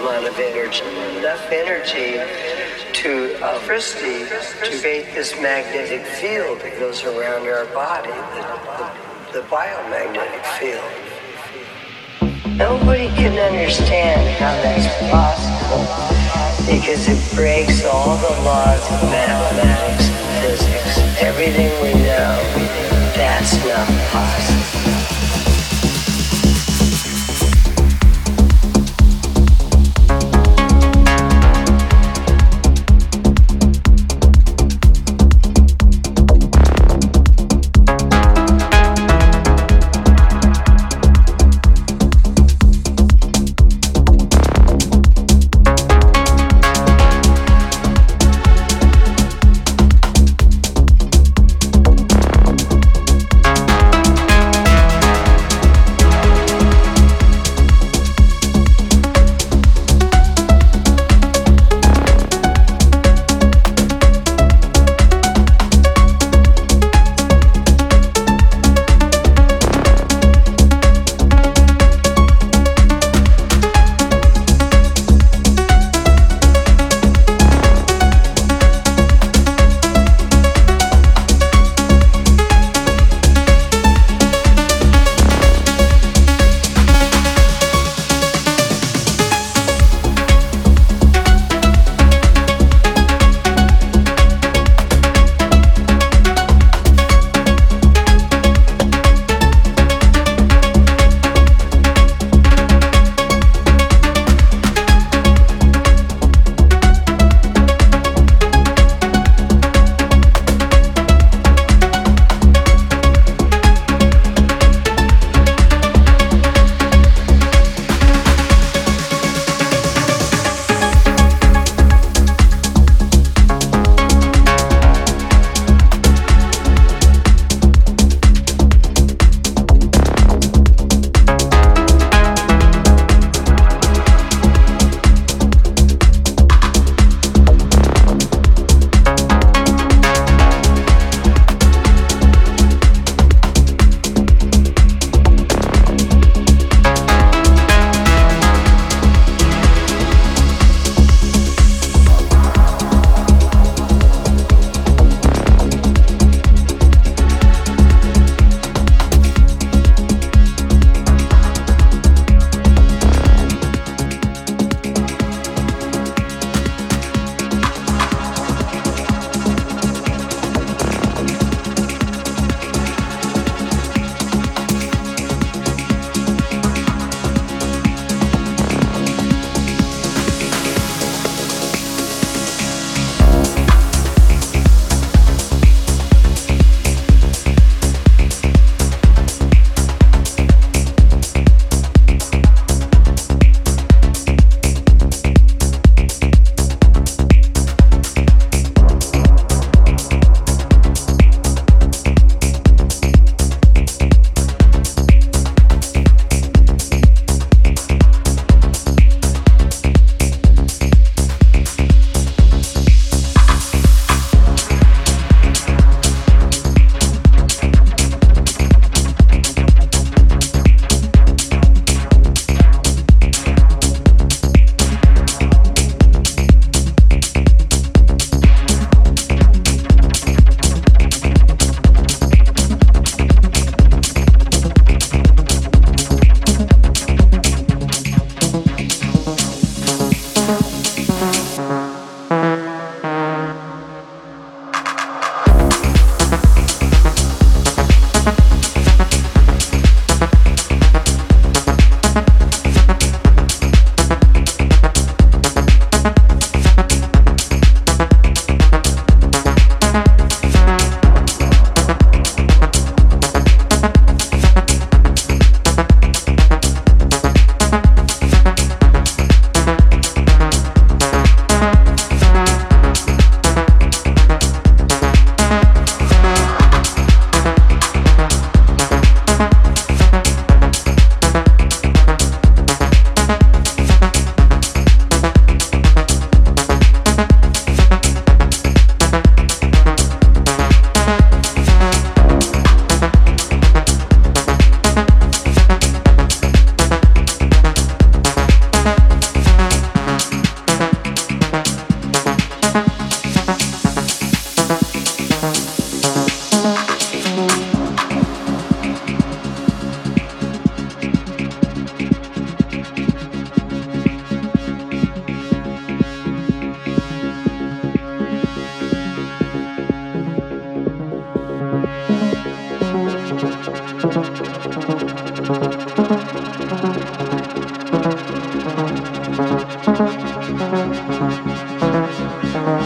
amount of energy, enough energy to uh, Christie to create this magnetic field that goes around our body, the, the, the biomagnetic field. Nobody can understand how that's possible because it breaks all the laws of mathematics and physics. Everything we know, that's not possible. Thank you.